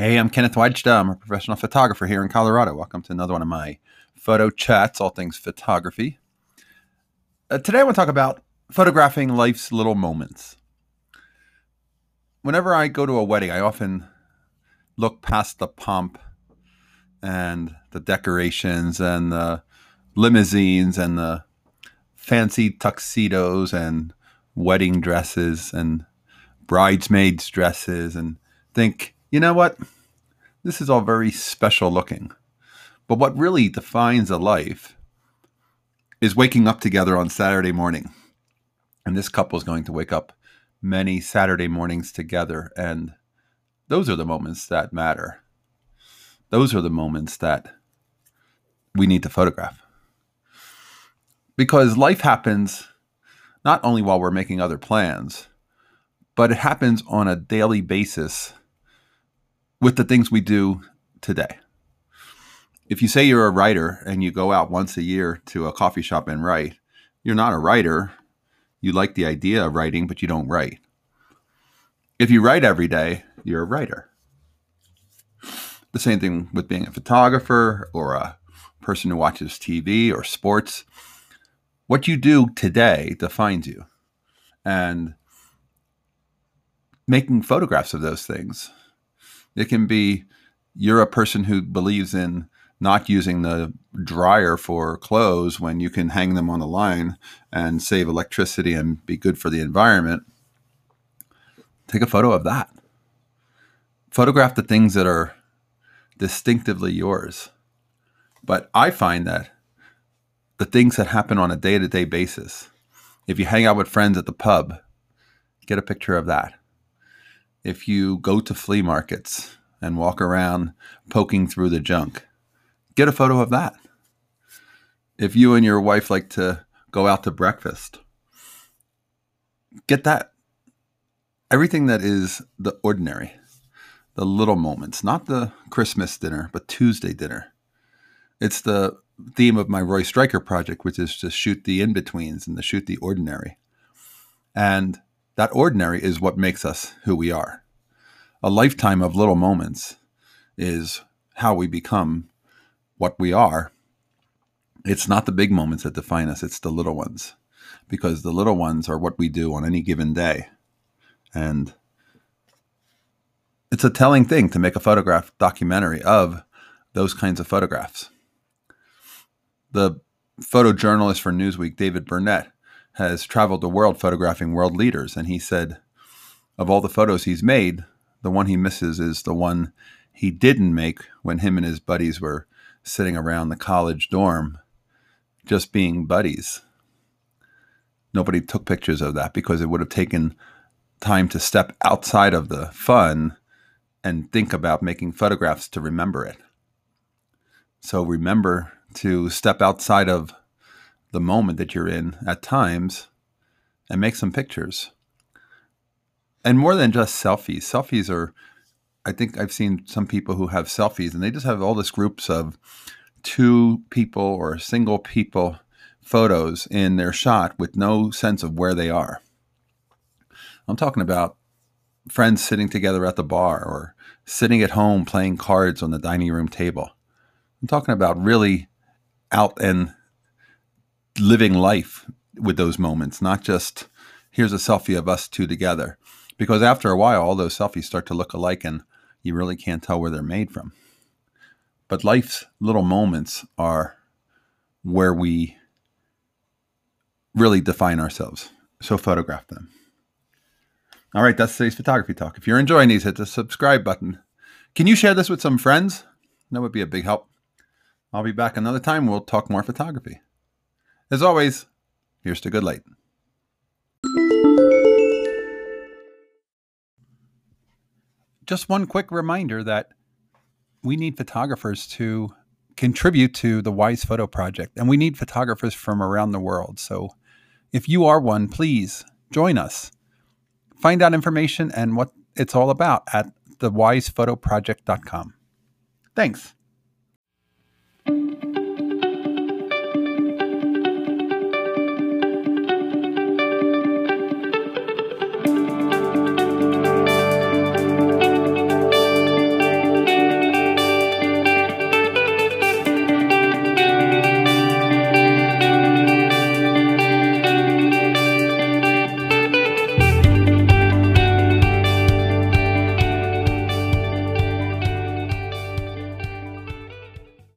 I'm Kenneth Wajda. I'm a professional photographer here in Colorado. Welcome to another one of my photo chats, all things photography. Uh, today I want to talk about photographing life's little moments. Whenever I go to a wedding, I often look past the pomp and the decorations and the limousines and the fancy tuxedos and wedding dresses and bridesmaids' dresses and think, you know what? This is all very special looking. But what really defines a life is waking up together on Saturday morning. And this couple is going to wake up many Saturday mornings together. And those are the moments that matter. Those are the moments that we need to photograph. Because life happens not only while we're making other plans, but it happens on a daily basis with the things we do today. If you say you're a writer and you go out once a year to a coffee shop and write, you're not a writer. You like the idea of writing, but you don't write. If you write every day, you're a writer. The same thing with being a photographer or a person who watches TV or sports. What you do today defines you. And making photographs of those things it can be you're a person who believes in not using the dryer for clothes when you can hang them on a line and save electricity and be good for the environment. Take a photo of that. Photograph the things that are distinctively yours. But I find that the things that happen on a day to day basis, if you hang out with friends at the pub, get a picture of that if you go to flea markets and walk around poking through the junk, get a photo of that. If you and your wife like to go out to breakfast, get that. Everything that is the ordinary, the little moments, not the Christmas dinner, but Tuesday dinner. It's the theme of my Roy Stryker project, which is to shoot the in betweens and to shoot the ordinary. And that ordinary is what makes us who we are. A lifetime of little moments is how we become what we are. It's not the big moments that define us, it's the little ones. Because the little ones are what we do on any given day. And it's a telling thing to make a photograph documentary of those kinds of photographs. The photojournalist for Newsweek, David Burnett, has traveled the world photographing world leaders. And he said, of all the photos he's made, the one he misses is the one he didn't make when him and his buddies were sitting around the college dorm, just being buddies. Nobody took pictures of that because it would have taken time to step outside of the fun and think about making photographs to remember it. So remember to step outside of the moment that you're in at times and make some pictures. And more than just selfies, selfies are, I think I've seen some people who have selfies and they just have all this groups of two people or single people photos in their shot with no sense of where they are. I'm talking about friends sitting together at the bar or sitting at home playing cards on the dining room table. I'm talking about really out and living life with those moments, not just here's a selfie of us two together. Because after a while, all those selfies start to look alike and you really can't tell where they're made from. But life's little moments are where we really define ourselves. So photograph them. All right, that's today's photography talk. If you're enjoying these, hit the subscribe button. Can you share this with some friends? That would be a big help. I'll be back another time. We'll talk more photography. As always, here's to good light. Just one quick reminder that we need photographers to contribute to the Wise Photo Project, and we need photographers from around the world. So if you are one, please join us. Find out information and what it's all about at thewisephotoproject.com. Thanks.